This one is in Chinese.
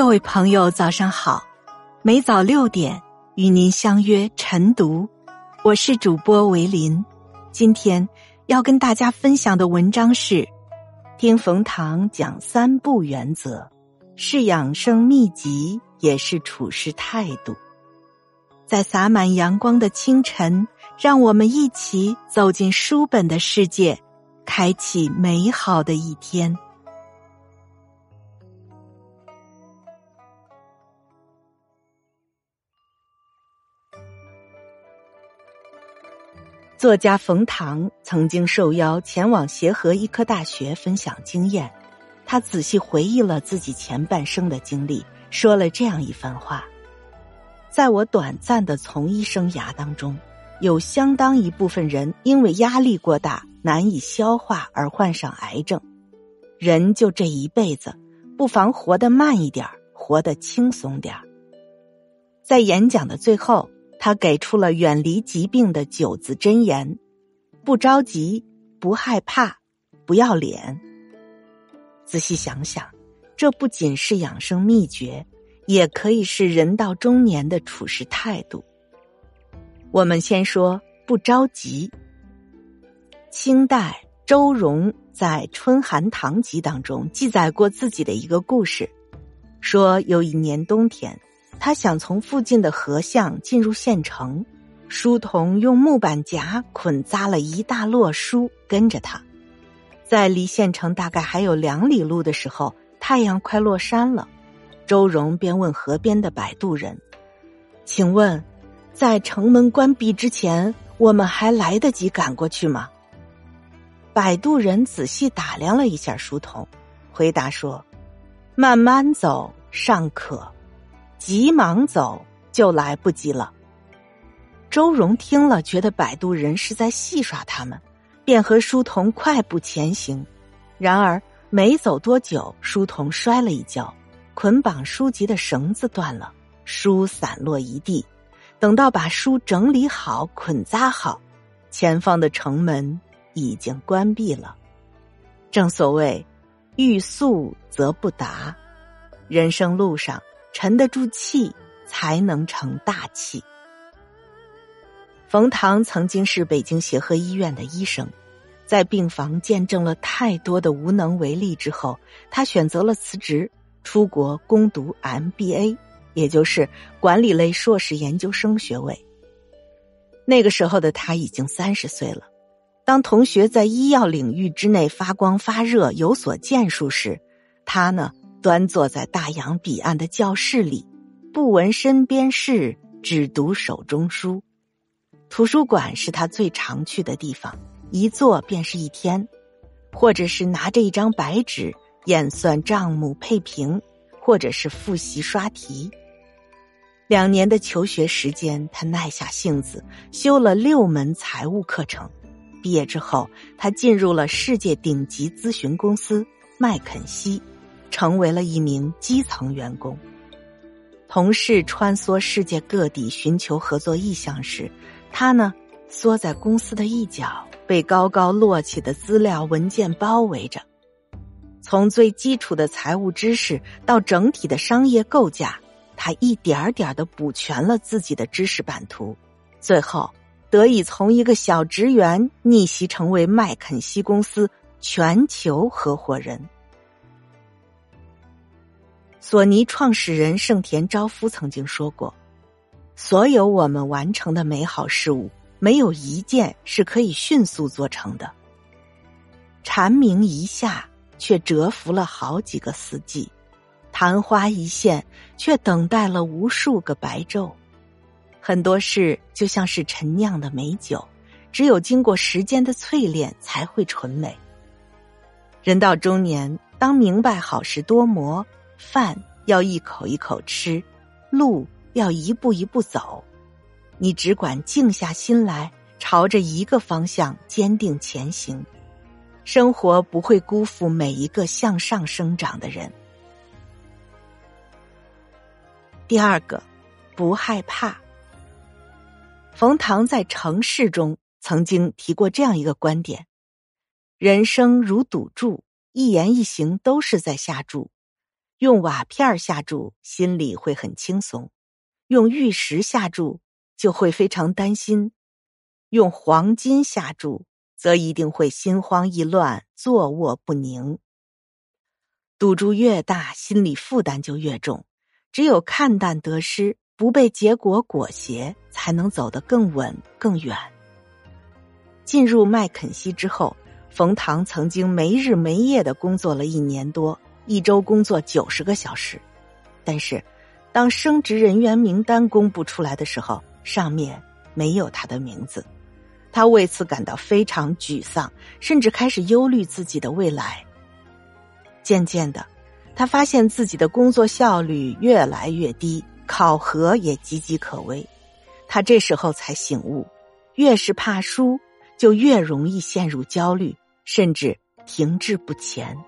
各位朋友，早上好！每早六点与您相约晨读，我是主播维林。今天要跟大家分享的文章是：听冯唐讲三不原则，是养生秘籍，也是处事态度。在洒满阳光的清晨，让我们一起走进书本的世界，开启美好的一天。作家冯唐曾经受邀前往协和医科大学分享经验，他仔细回忆了自己前半生的经历，说了这样一番话：在我短暂的从医生涯当中，有相当一部分人因为压力过大、难以消化而患上癌症。人就这一辈子，不妨活得慢一点活得轻松点在演讲的最后。他给出了远离疾病的九字真言：不着急，不害怕，不要脸。仔细想想，这不仅是养生秘诀，也可以是人到中年的处事态度。我们先说不着急。清代周荣在《春寒堂集》当中记载过自己的一个故事，说有一年冬天。他想从附近的河巷进入县城，书童用木板夹捆扎了一大摞书，跟着他，在离县城大概还有两里路的时候，太阳快落山了。周荣便问河边的摆渡人：“请问，在城门关闭之前，我们还来得及赶过去吗？”摆渡人仔细打量了一下书童，回答说：“慢慢走尚可。”急忙走就来不及了。周荣听了，觉得摆渡人是在戏耍他们，便和书童快步前行。然而没走多久，书童摔了一跤，捆绑书籍的绳子断了，书散落一地。等到把书整理好、捆扎好，前方的城门已经关闭了。正所谓“欲速则不达”，人生路上。沉得住气，才能成大器。冯唐曾经是北京协和医院的医生，在病房见证了太多的无能为力之后，他选择了辞职，出国攻读 MBA，也就是管理类硕士研究生学位。那个时候的他已经三十岁了。当同学在医药领域之内发光发热、有所建树时，他呢？端坐在大洋彼岸的教室里，不闻身边事，只读手中书。图书馆是他最常去的地方，一坐便是一天，或者是拿着一张白纸验算账目配平，或者是复习刷题。两年的求学时间，他耐下性子修了六门财务课程。毕业之后，他进入了世界顶级咨询公司麦肯锡。成为了一名基层员工，同事穿梭世界各地寻求合作意向时，他呢缩在公司的一角，被高高摞起的资料文件包围着。从最基础的财务知识到整体的商业构架，他一点点的补全了自己的知识版图，最后得以从一个小职员逆袭成为麦肯锡公司全球合伙人。索尼创始人盛田昭夫曾经说过：“所有我们完成的美好事物，没有一件是可以迅速做成的。蝉鸣一下，却蛰伏了好几个四季；昙花一现，却等待了无数个白昼。很多事就像是陈酿的美酒，只有经过时间的淬炼，才会醇美。人到中年，当明白好事多磨。”饭要一口一口吃，路要一步一步走。你只管静下心来，朝着一个方向坚定前行，生活不会辜负每一个向上生长的人。第二个，不害怕。冯唐在《城市》中曾经提过这样一个观点：人生如赌注，一言一行都是在下注。用瓦片下注，心里会很轻松；用玉石下注，就会非常担心；用黄金下注，则一定会心慌意乱、坐卧不宁。赌注越大，心理负担就越重。只有看淡得失，不被结果裹挟，才能走得更稳、更远。进入麦肯锡之后，冯唐曾经没日没夜的工作了一年多。一周工作九十个小时，但是当升职人员名单公布出来的时候，上面没有他的名字，他为此感到非常沮丧，甚至开始忧虑自己的未来。渐渐的，他发现自己的工作效率越来越低，考核也岌岌可危。他这时候才醒悟，越是怕输，就越容易陷入焦虑，甚至停滞不前。